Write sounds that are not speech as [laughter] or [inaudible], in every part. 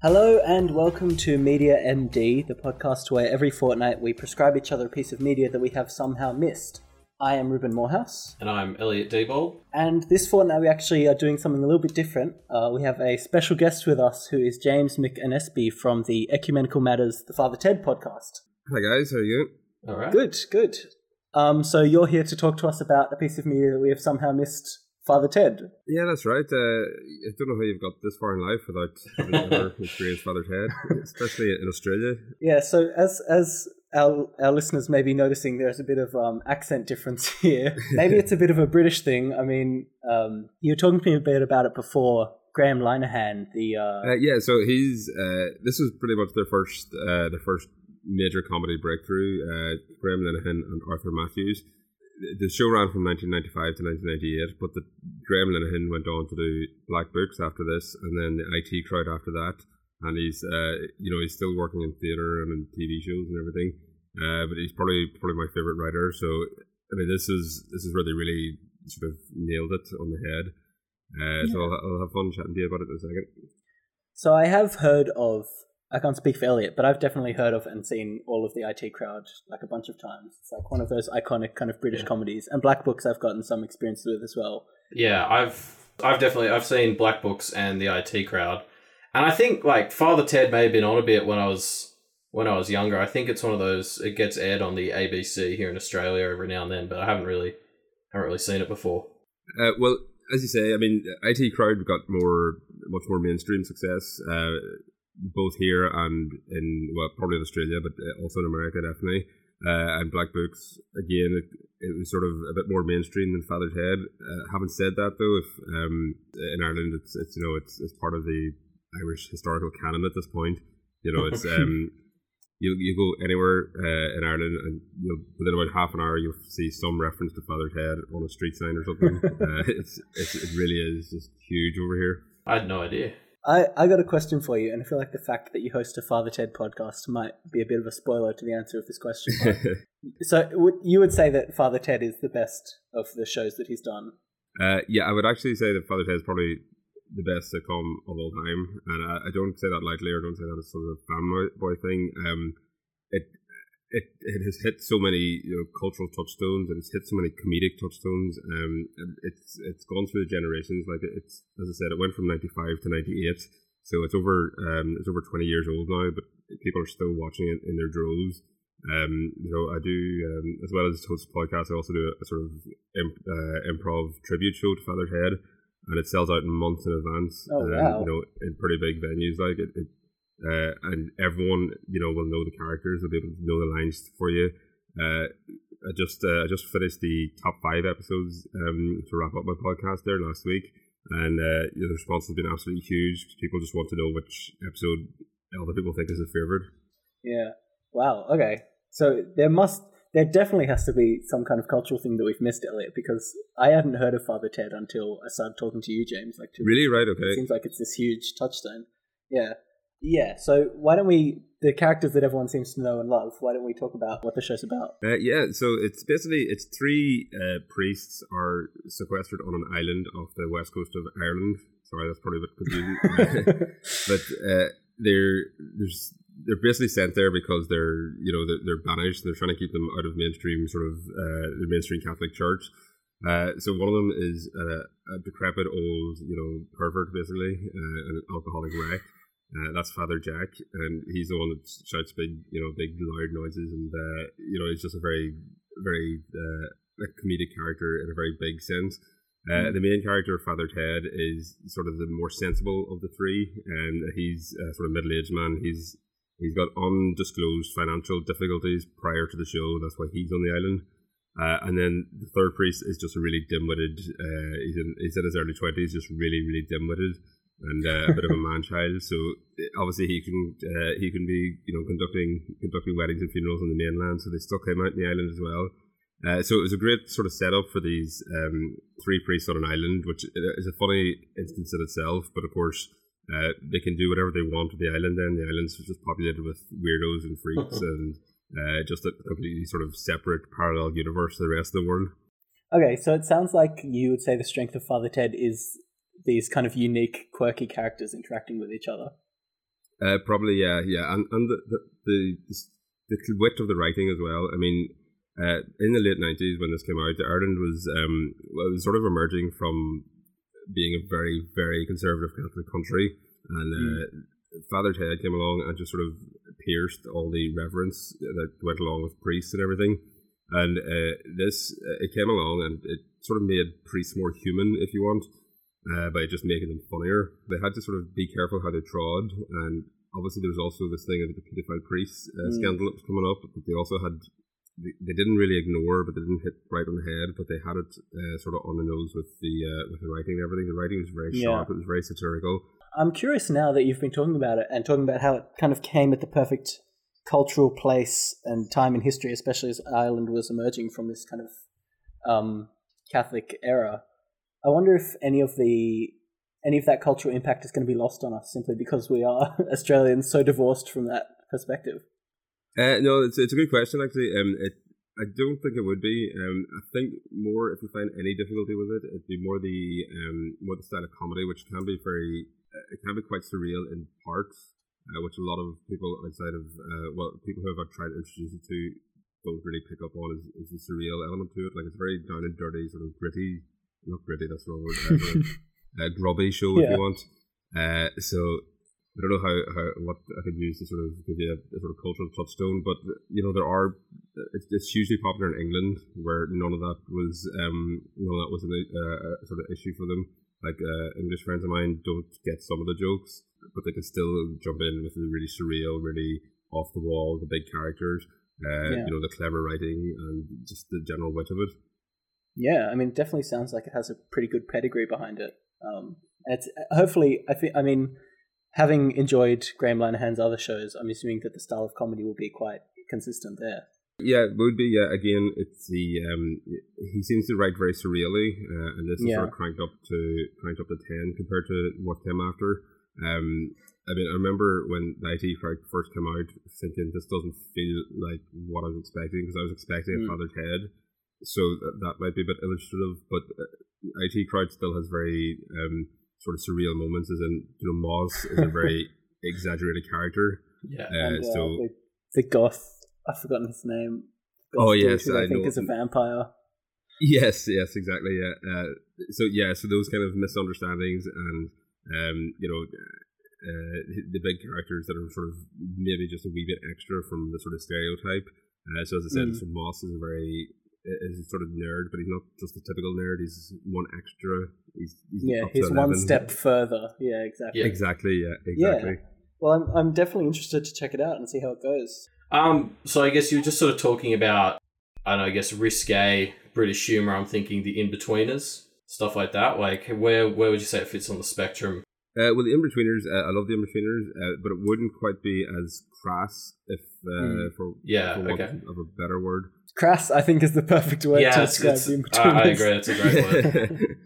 Hello and welcome to Media MD, the podcast where every fortnight we prescribe each other a piece of media that we have somehow missed. I am Reuben Morehouse, And I'm Elliot Diebold. and this fortnight we actually are doing something a little bit different. Uh, we have a special guest with us who is James McAnespy from the Ecumenical Matters, the Father Ted podcast. Hi guys, how are you? All right. Good, good. Um, so you're here to talk to us about a piece of media that we have somehow missed, Father Ted. Yeah, that's right. Uh, I don't know how you've got this far in life without having ever [laughs] experienced Father Ted, especially in Australia. Yeah, so as as our our listeners may be noticing, there's a bit of um, accent difference [laughs] here. Maybe it's a bit of a British thing. I mean, um, you were talking to me a bit about it before. Graham Linehan, the uh, Uh, yeah, so he's uh, this was pretty much their first uh, their first major comedy breakthrough. Uh, Graham Linehan and Arthur Matthews. The show ran from 1995 to 1998, but the Graham Linehan went on to do Black Books after this, and then the IT crowd after that. And he's uh, you know he's still working in theatre and in TV shows and everything. Uh, but he's probably probably my favorite writer. So I mean, this is this is where they really sort of nailed it on the head. Uh, So I'll, I'll have fun chatting to you about it in a second. So I have heard of. I can't speak for Elliot, but I've definitely heard of and seen all of the IT crowd like a bunch of times. It's like one of those iconic kind of British Yeah. comedies, and Black Books I've gotten some experience with as well. Yeah, I've I've definitely I've seen Black Books and the IT crowd, and I think like Father Ted may have been on a bit when I was when I was younger. I think it's one of those. It gets aired on the ABC here in Australia every now and then, but I haven't really haven't really seen it before. Uh, well, as you say, I mean, IT Crowd got more, much more mainstream success, uh, both here and in, well, probably in Australia, but uh, also in America, definitely. Uh, and Black Books, again, it, it was sort of a bit more mainstream than Father Ted. Uh, having said that, though, if um, in Ireland, it's, it's you know, it's, it's part of the Irish historical canon at this point. You know, it's [laughs] um, you you go anywhere uh, in Ireland, and you'll within about half an hour you'll see some reference to Father Ted on a street sign or something. [laughs] uh, it's, it's it really is just huge over here. I had no idea. I, I got a question for you, and I feel like the fact that you host a Father Ted podcast might be a bit of a spoiler to the answer of this question. [laughs] so, would, you would say that Father Ted is the best of the shows that he's done? uh, yeah, I would actually say that Father Ted is probably the best sitcom of all time, and I, I don't say that lightly, or don't say that as sort of a fanboy thing. Um, it it it has hit so many you know cultural touchstones, and it's hit so many comedic touchstones. Um, and it's it's gone through the generations. Like it's as I said, it went from ninety five to ninety eight, so it's over um it's over twenty years old now, but people are still watching it in their droves. Um, you know, I do um, as well as host a podcast. I also do a, sort of imp, uh, improv tribute show to Father Ted, and it sells out in months in advance. Oh, um, wow. You know, in pretty big venues like it. it uh, and everyone you know will know the characters. They'll be able to know the lines for you. Uh, I just uh, I just finished the top five episodes um, to wrap up my podcast there last week, and uh, the response has been absolutely huge. People just want to know which episode other people think is their favorite. Yeah. Wow. Okay. So there must, there definitely has to be some kind of cultural thing that we've missed, Elliot, because I hadn't heard of Father Ted until I started talking to you, James. Like Really, right? ago. It Okay. seems like it's this huge touchstone. Yeah. Yeah. So why don't we, the characters that everyone seems to know and love, why don't we talk about what the show's about? Uh, yeah, so it's basically it's three uh, priests are sequestered on an island off the west coast of Ireland. Sorry, that's probably a bit confusing, [laughs] [laughs] but uh, they're there's they're basically sent there because they're you know they're, they're banished. They're trying to keep them out of mainstream sort of uh, the mainstream Catholic Church. Uh, so one of them is a, a decrepit old you know pervert basically, uh, an alcoholic wreck. Uh, that's Father Jack, and he's the one that shouts big, you know, big loud noises, and uh, you know, he's just a very, very uh, like comedic character in a very big sense. Uh, the main character, Father Ted, is sort of the more sensible of the three, and he's a sort of middle-aged man. He's he's got undisclosed financial difficulties prior to the show. That's why he's on the island. Uh, and then the third priest is just a really dim-witted. Uh, he's in he's in his early twenties, just really, really dim-witted and uh, a bit of a man child. So uh, obviously he can uh, he can be you know conducting conducting weddings and funerals on the mainland. So they stuck him out in the island as well. Uh, so it was a great sort of setup for these um, three priests on an island, which is a funny instance in itself. But of course, uh, they can do whatever they want with the island. Then the island's were just populated with weirdos and freaks, [laughs] and uh, just a completely sort of separate parallel universe to the rest of the world. Okay, so it sounds like you would say the strength of Father Ted is these kind of unique, quirky characters interacting with each other. Uh, probably, yeah, yeah, and and the the, the the wit of the writing as well. I mean, uh, in the late nineties when this came out, Ireland was um was sort of emerging from being a very very conservative Catholic country, and uh, Father Ted came along and just sort of pierced all the reverence that went along with priests and everything. And uh, this uh, it came along and it sort of made priests more human, if you want uh, by just making them funnier. They had to sort of be careful how they trod, and obviously there was also this thing of the pedophile priest uh, mm. scandal that was coming up. But they also had they, they, didn't really ignore, but they didn't hit right on the head. But they had it uh, sort of on the nose with the uh, with the writing and everything. The writing was very sharp. It was very satirical. I'm curious now that you've been talking about it and talking about how it kind of came at the perfect cultural place and time in history, especially as Ireland was emerging from this kind of um, Catholic era. I wonder if any of the any of that cultural impact is going to be lost on us simply because we are [laughs] Australians so divorced from that perspective. Uh, no, it's, it's a good question actually. Um, it, I don't think it would be. Um, I think more if we find any difficulty with it, it'd be more the um, more the style of comedy, which can be very, uh, it can be quite surreal in parts, uh, which a lot of people outside of uh, well, people who have tried to introduce it to don't really pick up on is, is the surreal element to it. Like it's very down and dirty, sort of gritty not gritty, that's the wrong word. Uh, uh, [laughs] grubby show yeah. if you want. Uh, so I don't know how, how what I could use to sort of give you a, a sort of cultural touchstone, but you know there are it's, it's, hugely popular in England where none of that was um none of that was a, a sort of issue for them. Like uh, English friends of mine don't get some of the jokes, but they can still jump in with the really surreal, really off the wall, the big characters, uh, yeah. you know, the clever writing and just the general wit of it. Yeah, I mean, definitely sounds like it has a pretty good pedigree behind it. Um, it's hopefully, I think, I mean, having enjoyed Graham Linehan's other shows, I'm assuming that the style of comedy will be quite consistent there. Yeah, it would be. Yeah, again, it's the um, he seems to write very surreally, uh, and this is yeah. sort of cranked up to cranked up to ten compared to what came after. Um, I mean, I remember when the IT crowd first came out, thinking this doesn't feel like what I was expecting because I was expecting mm. Father Ted so that might be a bit illustrative. But uh, IT Crowd still has very um, sort of surreal moments, as in you know Moss is a very [laughs] exaggerated character. Yeah, uh, and, uh, so the, the, goth, I've forgotten his name. Goth oh yes, I, I think know. is a vampire. Yes, yes, exactly. Yeah. Uh, so yeah, so those kind of misunderstandings and um, you know. Uh, the big characters that are sort of maybe just a wee bit extra from the sort of stereotype. Uh, so as I said, mm. so Moss is a very is a sort of nerd, but he's not just a typical nerd. He's one extra. He's, he's yeah, he's one step further. Yeah, exactly. Yeah. Exactly. Yeah, exactly. Yeah. Well, I'm I'm definitely interested to check it out and see how it goes. Um, so I guess you were just sort of talking about, I don't know, I guess risque British humor. I'm thinking the Inbetweeners, stuff like that. Like, where where would you say it fits on the spectrum? Uh, well, the Inbetweeners, uh, I love the Inbetweeners, uh, but it wouldn't quite be as crass, if mm. for yeah, for want okay. of a better word crass, I think, is the perfect word yeah, to describe the I, I agree. It's a great word.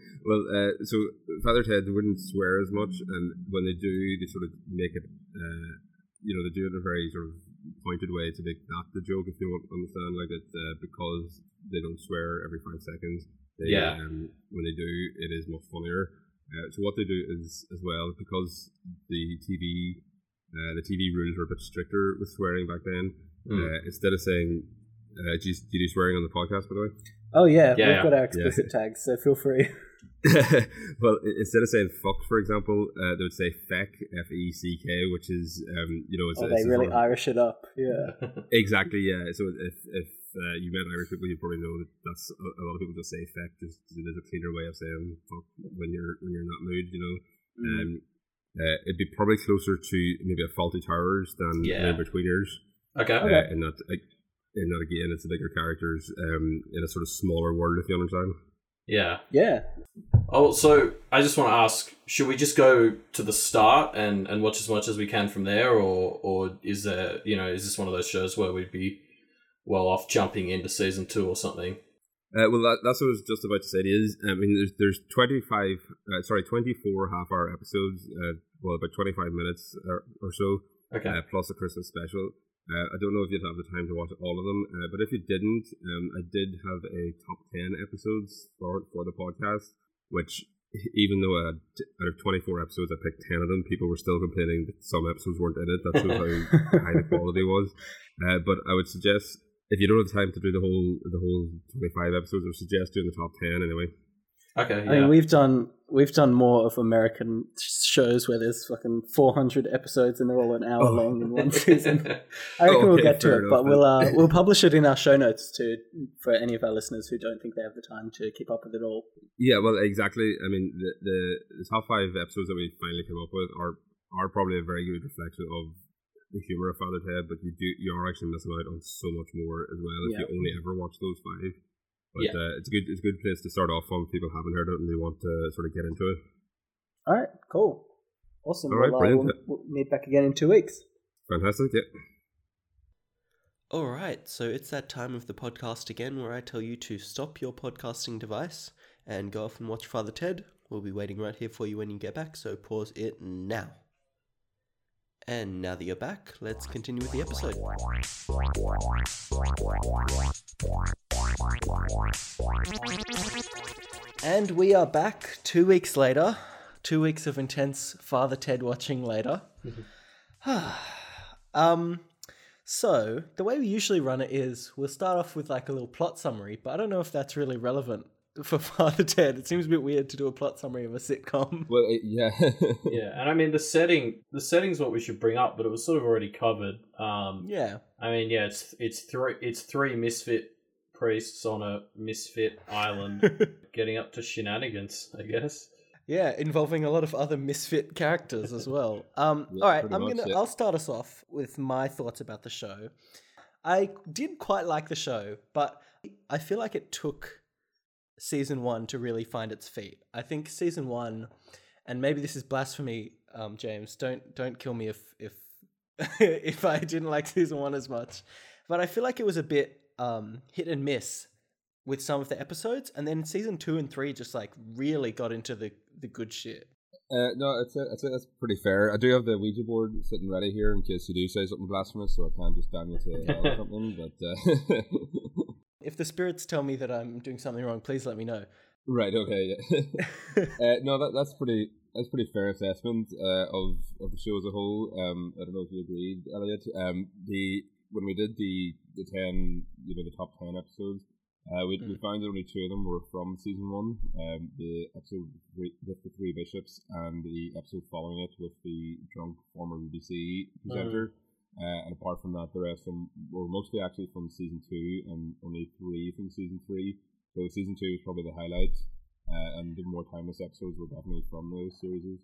[laughs] well, uh, so Father Ted wouldn't swear as much, and when they do, they sort of make it. Uh, you know, they do it in a very sort of pointed way to make that the joke, if you want to understand, like it, uh, because they don't swear every five seconds. They, yeah. Um, when they do, it is much funnier. Uh, so what they do is as well because the TV, uh, the TV rules were a bit stricter with swearing back then. Mm. instead of saying uh, do, you, do you do swearing on the podcast, by the way? Oh yeah, yeah we've yeah. got our explicit yeah. tags, so feel free. [laughs] [laughs] well, instead of saying "fuck," for example, uh, they would say "feck," F E C K, which is um, you know, it's, oh, it's they really sort of, Irish it up, yeah. [laughs] exactly, yeah. So if if uh, you met Irish people, you probably know that that's a, a lot of people just say "feck." Just there's a cleaner way of saying "fuck" when you're when you're in that mood, you know. Mm. Um, uh, it'd be probably closer to maybe a Fawlty Towers than yeah. Inbetweeners. Okay. Uh, okay. And that, like, in that again, it's the bigger characters um, in a sort of smaller world, if you understand. Yeah. Yeah. Oh, so I just want to ask: Should we just go to the start and, and watch as much as we can from there, or or is there you know is this one of those shows where we'd be well off jumping into season two or something? Uh, well, that, that's what I was just about to say. It is. I mean, there's there's twenty five, uh, sorry, twenty four half hour episodes. Uh, well, about twenty five minutes or, or so. Okay. Uh, plus a Christmas special. Uh, I don't know if you'd have the time to watch all of them, uh, but if you didn't, um, I did have a top ten episodes for for the podcast, which even though I, out of 24 episodes I picked 10 of them, people were still complaining that some episodes weren't in it. That shows how [laughs] high the quality was. Uh, but I would suggest if you don't have time to do the whole the whole 25 episodes, I would suggest doing the top 10 anyway. Okay, yeah. I mean, we've done we've done more of American shows where there's fucking 400 episodes and they're all an hour Oh. long in one [laughs] season. I reckon we'll get to fair it, but we'll uh, we'll [laughs] publish it in our show notes too for any of our listeners who don't think they have the time to keep up with it all. Yeah, well, exactly. I mean, the, the the top five episodes that we finally came up with are are probably a very good reflection of the humor of Father Ted, but you do you are actually missing out on so much more as well if Yeah. you only ever watch those five. But Yeah. uh, it's a good it's a good place to start off from if people haven't heard it and they want to sort of get into it. All right, cool, awesome. All right, well, brilliant. we'll, we'll meet back again in two weeks. Fantastic, yeah. All right, so it's that time of the podcast again where I tell you to stop your podcasting device and go off and watch Father Ted. We'll be waiting right here for you when you get back, so pause it now. And now that you're back, let's continue with the episode. And we are back two weeks later. Two weeks of intense Father Ted watching later. [sighs] um, so the way we usually run it is we'll start off with like a little plot summary, but I don't know if that's really relevant for [laughs] Father Ted. It seems a bit weird to do a plot summary of a sitcom. [laughs] Well, it, yeah, [laughs] yeah, and I mean the setting. The setting's what we should bring up, but it was sort of already covered. Um, Yeah. I mean, yeah, it's it's three it's three misfit priests on a misfit island getting up to shenanigans. I guess. Yeah, involving a lot of other misfit characters as well. Um, Yeah, all right, I'm gonna. yeah. I'll start us off with my thoughts about the show. I did quite like the show, but I feel like it took season one to really find its feet. I think season one, and maybe this is blasphemy, um, James. Don't don't kill me if if [laughs] if I didn't like season one as much, but I feel like it was a bit um, hit and miss with some of the episodes, and then season two and three just like really got into the the good shit. uh, no, it's a, it's a, that's pretty fair. I do have the Ouija board sitting ready here in case you do say something blasphemous, so I can't just damn you to hell or something. But uh, [laughs] If the spirits tell me that I'm doing something wrong, please let me know. right, okay, yeah. [laughs] uh, no, that that's pretty that's pretty fair assessment uh, of of the show as a whole. Um, I don't know if you agreed, Elliot. Um, the when we did the the ten, you know, the top ten episodes, uh, we we found that only two of them were from season one. Um, the episode with with the three bishops and the episode following it with the drunk former BBC presenter. Uh, and apart from that, the rest of them were mostly actually from season two, and only three from season three. So season two was probably the highlight, uh, and the more timeless episodes were definitely from those series.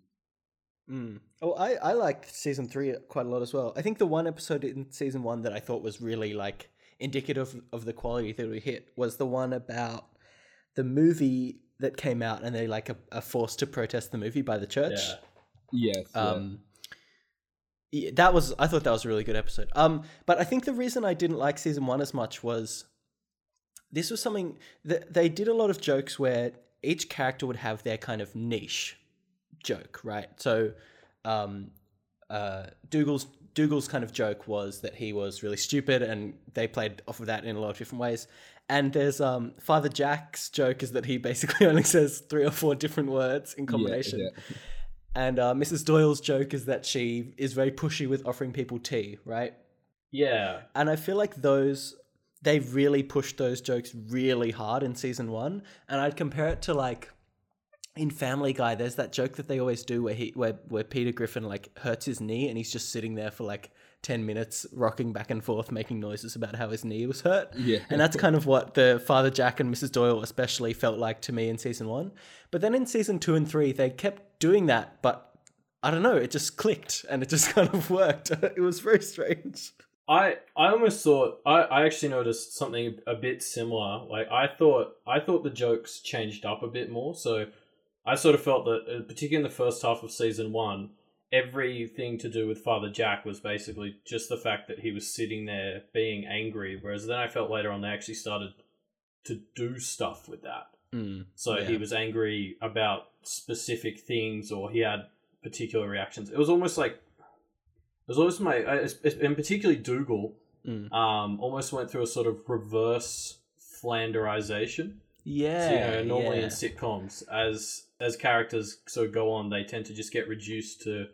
Mm. Oh, I I liked season three quite a lot as well. I think the one episode in season one that I thought was really like indicative of the quality that we hit was the one about the movie that came out and they like are, are forced to protest the movie by the church. Yeah. Yes. yeah. Yeah, that was I thought that was a really good episode. Um, but I think the reason I didn't like season one as much was this was something that they did a lot of jokes where each character would have their kind of niche joke, right? So, um, uh, Dougal's Dougal's kind of joke was that he was really stupid, and they played off of that in a lot of different ways. And there's um, Father Jack's joke is that he basically [laughs] only says three or four different words in combination. yeah. And uh, Mrs. Doyle's joke is that she is very pushy with offering people tea, right? Yeah. And I feel like those they really pushed those jokes really hard in season one. And I'd compare it to like in Family Guy, there's that joke that they always do where he where where Peter Griffin like hurts his knee and he's just sitting there for like ten minutes rocking back and forth, making noises about how his knee was hurt. Yeah. And that's kind of what the Father Jack and Mrs. Doyle especially felt like to me in season one. But then in season two and three, they kept doing that, but I don't know, it just clicked and it just [laughs] kind of worked. [laughs] it was very strange. I I almost thought I, I actually noticed something a bit similar. Like I thought I thought the jokes changed up a bit more. So I sort of felt that, uh, particularly in the first half of season one, everything to do with Father Jack was basically just the fact that he was sitting there being angry. Whereas then I felt later on they actually started to do stuff with that. Mm, So yeah. he was angry about specific things, or he had particular reactions. It was almost like it was almost my, and particularly Dougal, Mm. um, almost went through a sort of reverse Flanderization. Yeah. So, you know, normally yeah. in sitcoms, as as characters sort of go on, they tend to just get reduced to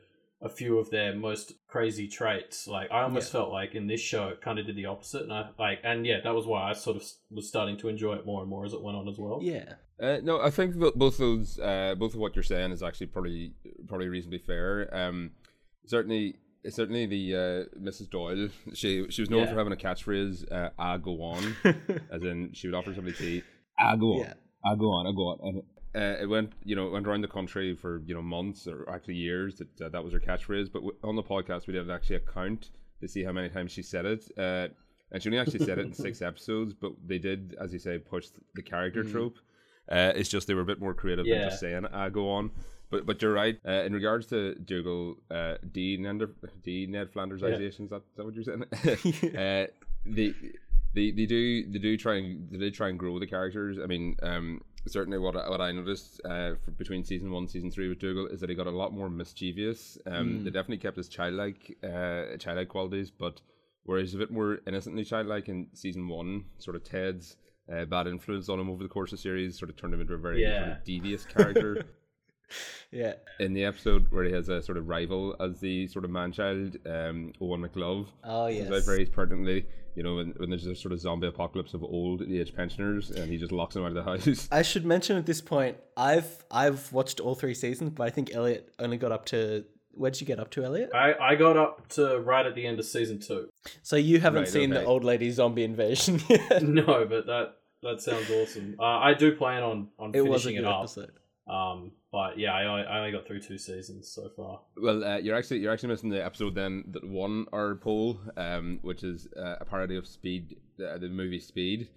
a few of their most crazy traits. Like I almost felt like in this show it kind of did the opposite, and I like, and yeah, that was why I sort of was starting to enjoy it more and more as it went on as well. Yeah. Uh, no, I think that both those, uh, both of what you're saying is actually probably probably reasonably fair. Um, certainly, certainly the uh, Mrs. Doyle, she she was known Yeah. for having a catchphrase, uh, "I go on," [laughs] as in she would offer somebody tea. I go on, Yeah. I go on, I go on, and uh, it went, you know, went around the country for you know months or actually years that uh, that was her catchphrase. But w- on the podcast, we did actually a count to see how many times she said it. Uh, and she only actually said it in [laughs] six episodes, but they did, as you say, push the character trope. Uh, it's just they were a bit more creative than just saying "I go on." But but you're right. Uh, in regards to Dougal, uh, D Ned D Ned Flandersization, is that, is that what you're saying? [laughs] [laughs] uh, they, they they do they do try and they did try and grow the characters. I mean, um, certainly what I, what I noticed uh, for, between season one and season three with Dougal is that he got a lot more mischievous. Um, They definitely kept his childlike uh, childlike qualities, but whereas a bit more innocently childlike in season one, sort of Ted's uh, bad influence on him over the course of the series sort of turned him into a very sort of devious character. [laughs] [laughs] Yeah. in the episode where he has a sort of rival as the sort of man child, um, Owen McLove. Oh He's yes. out very pertinently, you know, when, when there's a sort of zombie apocalypse of old age pensioners and he just locks them out of the house. I should mention at this point, I've I've watched all three seasons, but I think Elliot only got up to where did you get up to, Elliot? I, I got up to right at the end of season two. So you haven't Right, seen the old lady zombie invasion [laughs] yet. No, but that that sounds awesome. Uh, I do plan on on it was a finishing good it up. episode. Um, but yeah, I only, I only got through two seasons so far. Well, uh, you're actually you're actually missing the episode then that won our poll, um, which is uh, a parody of Speed, uh, the movie Speed,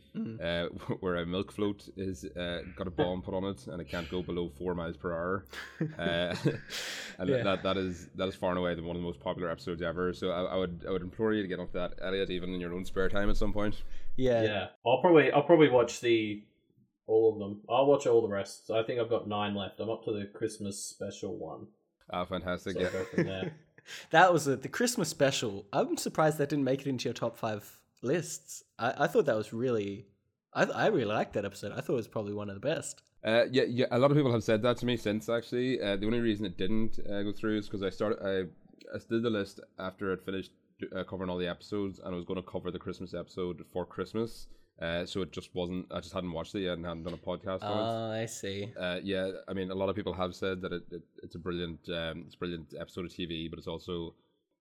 uh, [laughs] where a milk float is uh, got a bomb put on it and it can't go below four miles per hour, [laughs] uh, [laughs] and Yeah. that that is that is far and away the one of the most popular episodes ever. So I, I would I would implore you to get onto that, Elliot, even in your own spare time at some point. Yeah. Yeah, I'll probably I'll probably watch the all of them. I'll watch all the rest. So I think I've got nine left. I'm up to the Christmas special one. Ah, fantastic! So yeah. I'll go from there. [laughs] That was a, the Christmas special. I'm surprised that didn't make it into your top five lists. I, I thought that was really, I, I really liked that episode. I thought it was probably one of the best. Uh, yeah, yeah. A lot of people have said that to me since. Actually, uh, the only reason it didn't uh, go through is because I started. I, I did the list after I'd finished uh, covering all the episodes, and I was going to cover the Christmas episode for Christmas. Uh, so it just wasn't. I just hadn't watched it yet and hadn't done a podcast on it. Oh, I see. Uh, yeah, I mean, a lot of people have said that it, it it's a brilliant, um, it's a brilliant episode of TV, but it's also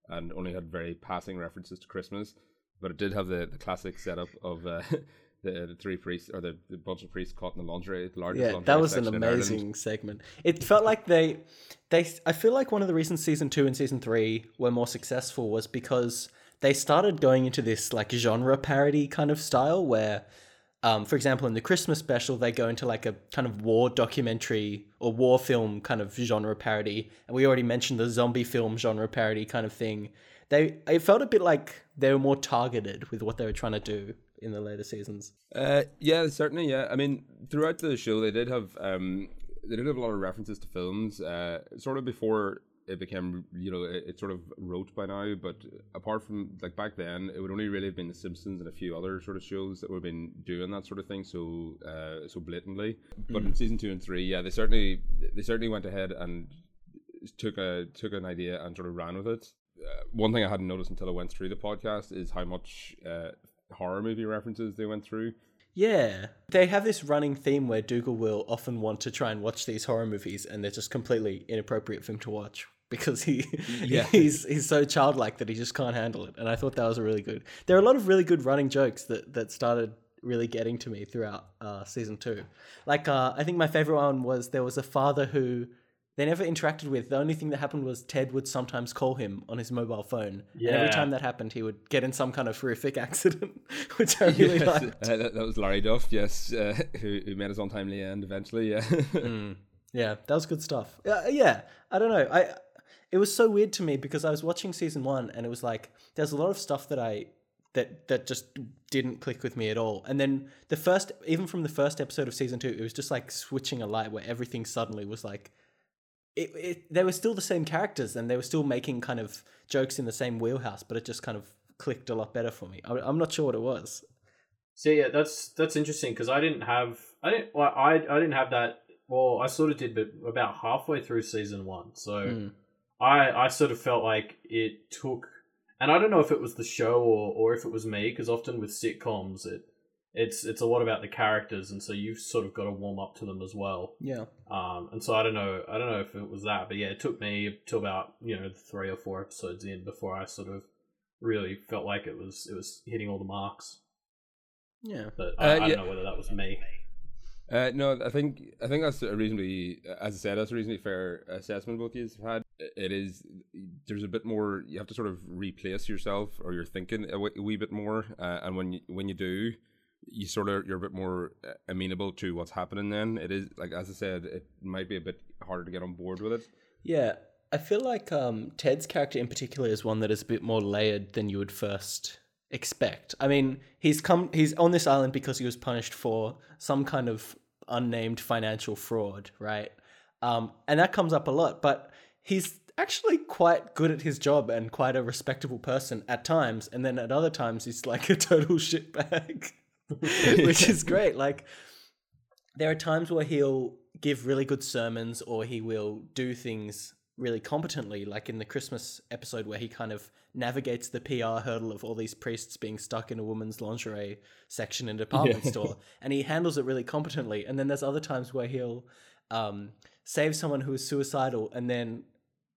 and only had very passing references to Christmas, but it did have the, the classic setup of uh, [laughs] the, the three priests or the, the bunch of priests caught in the laundry, the largest Yeah, laundry that was an section in Ireland. amazing segment. It felt like they, they. I feel like one of the reasons season two and season three were more successful was because they started going into this like genre parody kind of style where. Um, for example, in the Christmas special, they go into like a kind of war documentary or war film kind of genre parody, and we already mentioned the zombie film genre parody kind of thing. They it felt a bit like they were more targeted with what they were trying to do in the later seasons. Uh, yeah, certainly. Yeah, I mean, throughout the show, they did have um, they did have a lot of references to films. Uh, sort of before it became, you know, it, it sort of wrote by now. But apart from like back then, it would only really have been The Simpsons and a few other sort of shows that would have been doing that sort of thing so uh, so blatantly. But in season two and three, yeah, they certainly they certainly went ahead and took a took an idea and sort of ran with it. Uh, one thing I hadn't noticed until I went through the podcast is how much uh, horror movie references they went through. Yeah. They have this running theme where Dougal will often want to try and watch these horror movies and they're just completely inappropriate for him to watch because he Yeah. [laughs] he's he's so childlike that he just can't handle it. And I thought that was a really good. There are a lot of really good running jokes that that started really getting to me throughout uh, season 2. Like uh, I think my favorite one was there was a father who they never interacted with. The only thing that happened was Ted would sometimes call him on his mobile phone. And every time that happened, he would get in some kind of horrific [laughs] accident, [laughs] which I really Yes, liked. uh, that, that was Larry Duff, yes, uh, who, who made his untimely end eventually. Yeah, Mm. Yeah, that was good stuff. Uh, yeah, I don't know. I it was so weird to me because I was watching season one and it was like there's a lot of stuff that I that that just didn't click with me at all. And then the first, even from the first episode of season two, it was just like switching a light where everything suddenly was like. It, it, they were still the same characters and they were still making kind of jokes in the same wheelhouse, but it just kind of clicked a lot better for me. I, I'm not sure what it was. So yeah, that's that's interesting because I didn't have I didn't well, I I didn't have that well, I sort of did, but about halfway through season one. So Mm. I I sort of felt like it took, and I don't know if it was the show or or if it was me, because often with sitcoms it it's it's a lot about the characters, and so you've sort of got to warm up to them as well. Yeah. Um, and so I don't know, I don't know if it was that, but yeah, it took me to about you know three or four episodes in before I sort of really felt like it was it was hitting all the marks. Yeah. But I, Uh, I don't yeah. know whether that was me. Uh, no, I think I think that's a reasonably, as I said, that's a reasonably fair assessment both you've had. It is there's a bit more you have to sort of replace yourself or your thinking a wee, bit more, uh, and when you, when you do, you sort of you're a bit more uh, amenable to what's happening. Then it is like as I said, it might be a bit harder to get on board with it. Yeah, I feel like um, Ted's character in particular is one that is a bit more layered than you would first expect. I mean, he's come he's on this island because he was punished for some kind of unnamed financial fraud, right? Um, and that comes up a lot, but he's actually quite good at his job and quite a respectable person at times, and then at other times he's like a total [laughs] shitbag, [laughs] which is great. Like there are times where he'll give really good sermons or he will do things really competently, like in the Christmas episode where he kind of navigates the PR hurdle of all these priests being stuck in a woman's lingerie section in a department Yeah. store, and he handles it really competently. And then there's other times where he'll um, save someone who is suicidal, and then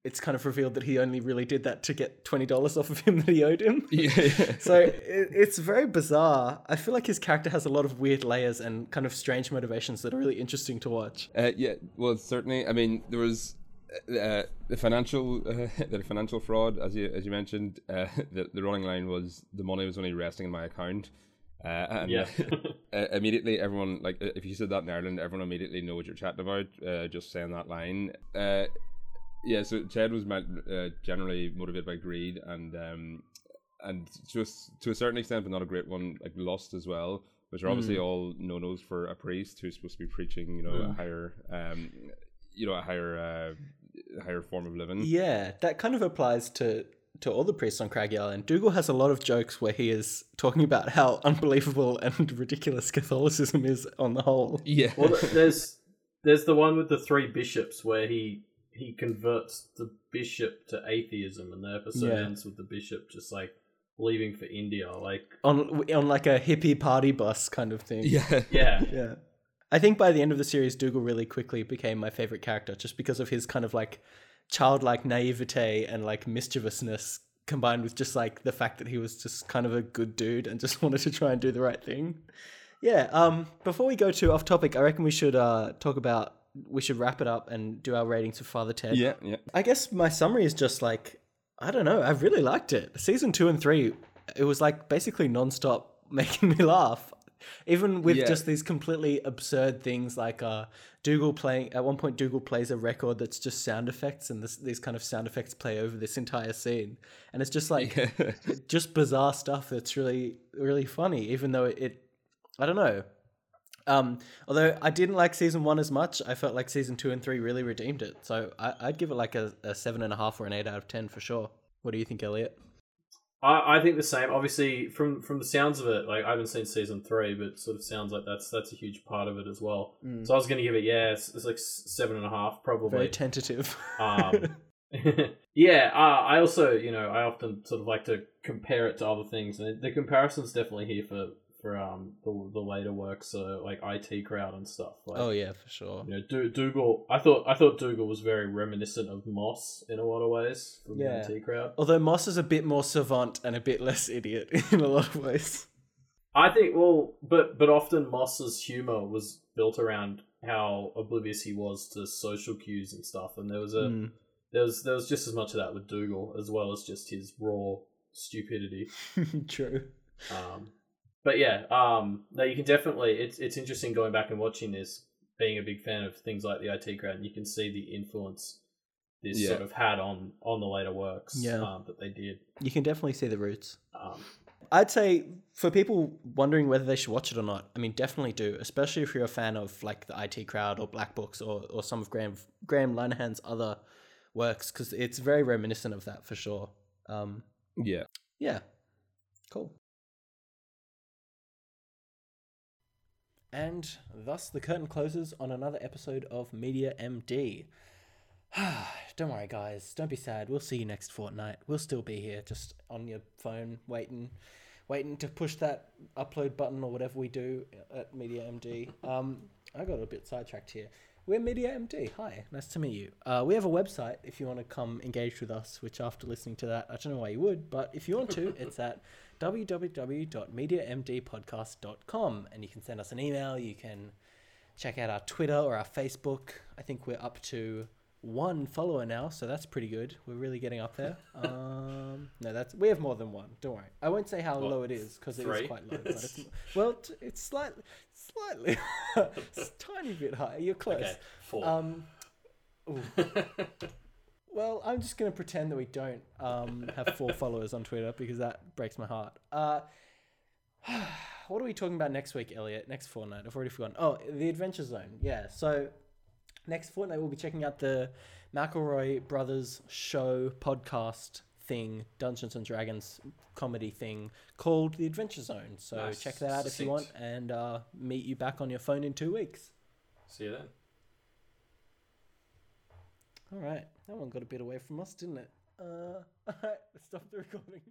it's kind of revealed that he only really did that to get twenty dollars off of him that he owed him. [laughs] yeah. [laughs] So it, it's very bizarre. I feel like his character has a lot of weird layers and kind of strange motivations that are really interesting to watch. Uh, yeah, well, certainly. I mean, there was uh, the financial uh, [laughs] the financial fraud, as you as you mentioned. Uh, the the running line was the money was only resting in my account. Uh, and Yeah. uh, immediately, everyone like uh, if you said that in Ireland, everyone immediately know what you're chatting about. Uh, just saying that line. Yeah, so Ted was uh, generally motivated by greed and um, and just to a certain extent, but not a great one, like lust as well, which are obviously all no nos for a priest who's supposed to be preaching, you know, a Mm. higher, um, you know, a higher, uh, higher form of living. Yeah, that kind of applies to to all the priests on Craggy Island. Dougal has a lot of jokes where he is talking about how unbelievable and ridiculous Catholicism is on the whole. Yeah, Well, there's there's the one with the three bishops where he he converts the bishop to atheism, and the episode Yeah. ends with the bishop just like leaving for India. Like, On on like a hippie party bus kind of thing. yeah, [laughs] yeah, Yeah. I think by the end of the series, Dougal really quickly became my favorite character just because of his kind of like childlike naivete and like mischievousness combined with just like the fact that he was just kind of a good dude and just [laughs] wanted to try and do the right thing. Yeah, um before we go to off topic, I reckon we should uh talk about we should wrap it up and do our ratings for Father Ted. yeah, yeah. I guess my summary is just like I don't know. I really liked it. Season two and three, it was like basically nonstop [laughs] making me laugh, even with Yeah. just these completely absurd things like uh, Dougal playing. At one point, Dougal plays a record that's just sound effects, and this, these kind of sound effects play over this entire scene, and it's just like [laughs] just bizarre stuff that's really really funny. Even though it, I don't know. Um, although I didn't like season one as much, I felt like season two and three really redeemed it. So I, I'd give it like a, a seven and a half or an eight out of ten for sure. What do you think, Elliot? I, I think the same. Obviously, from from the sounds of it, like I haven't seen season three, but it sort of sounds like that's that's a huge part of it as well. Mm. So I was going to give it, yeah, it's, it's like seven and a half, probably. Very tentative. Um, [laughs] [laughs] yeah, uh, I also, you know, I often sort of like to compare it to other things, and the comparison's definitely here for for um the the later works, so like IT crowd and stuff. Like, oh yeah, for sure. you know, Do- Dougal. I thought I thought Dougal was very reminiscent of Moss in a lot of ways from Yeah. the IT crowd. Although Moss is a bit more savant and a bit less idiot [laughs] in a lot of ways. I think well, but but often Moss's humor was built around how oblivious he was to social cues and stuff, and there was a Mm. there was there was just as much of that with Dougal as well as just his raw stupidity. [laughs] True. Um, but yeah, um, no, you can definitely. It's it's interesting going back and watching this, being a big fan of things like the IT crowd, and you can see the influence this Yeah. sort of had on on the later works Yeah. um, that they did. You can definitely see the roots. Um, I'd say for people wondering whether they should watch it or not, I mean, definitely do, especially if you're a fan of like the IT crowd or Black Books or, or some of Graham Graham Linehan's other works, because it's very reminiscent of that for sure. Um, yeah. yeah, cool. And thus the curtain closes on another episode of Media MD. [sighs] don't worry, guys. Don't be sad. We'll see you next fortnight. We'll still be here, just on your phone, waiting, waiting to push that upload button or whatever we do at Media MD. Um, I got a bit sidetracked here. We're Media MD. Hi, nice to meet you. Uh, we have a website if you want to come engage with us. Which, after listening to that, I don't know why you would, but if you want to, it's at www.mediamdpodcast.com, and you can send us an email. You can check out our Twitter or our Facebook. I think we're up to one follower now, so that's pretty good. We're really getting up there. [laughs] Um, no, that's we have more than one. Don't worry. I won't say how What, low it is because it is quite low. But it's, [laughs] well, t- it's slightly, slightly, [laughs] it's a tiny bit higher. You're close. Okay, four. Um. Well, I'm just going to pretend that we don't um, have four [laughs] followers on Twitter because that breaks my heart. Uh, [sighs] what are we talking about next week, Elliot? Next fortnight? I've already forgotten. Oh, the Adventure Zone. Yeah. So next fortnight we'll be checking out the McElroy Brothers show podcast thing, Dungeons and Dragons comedy thing called the Adventure Zone. So Nice. check that out if you want, and uh, meet you back on your phone in two weeks. See you then. All right, that one got a bit away from us, didn't it? Uh, [laughs] all right, stop the recording.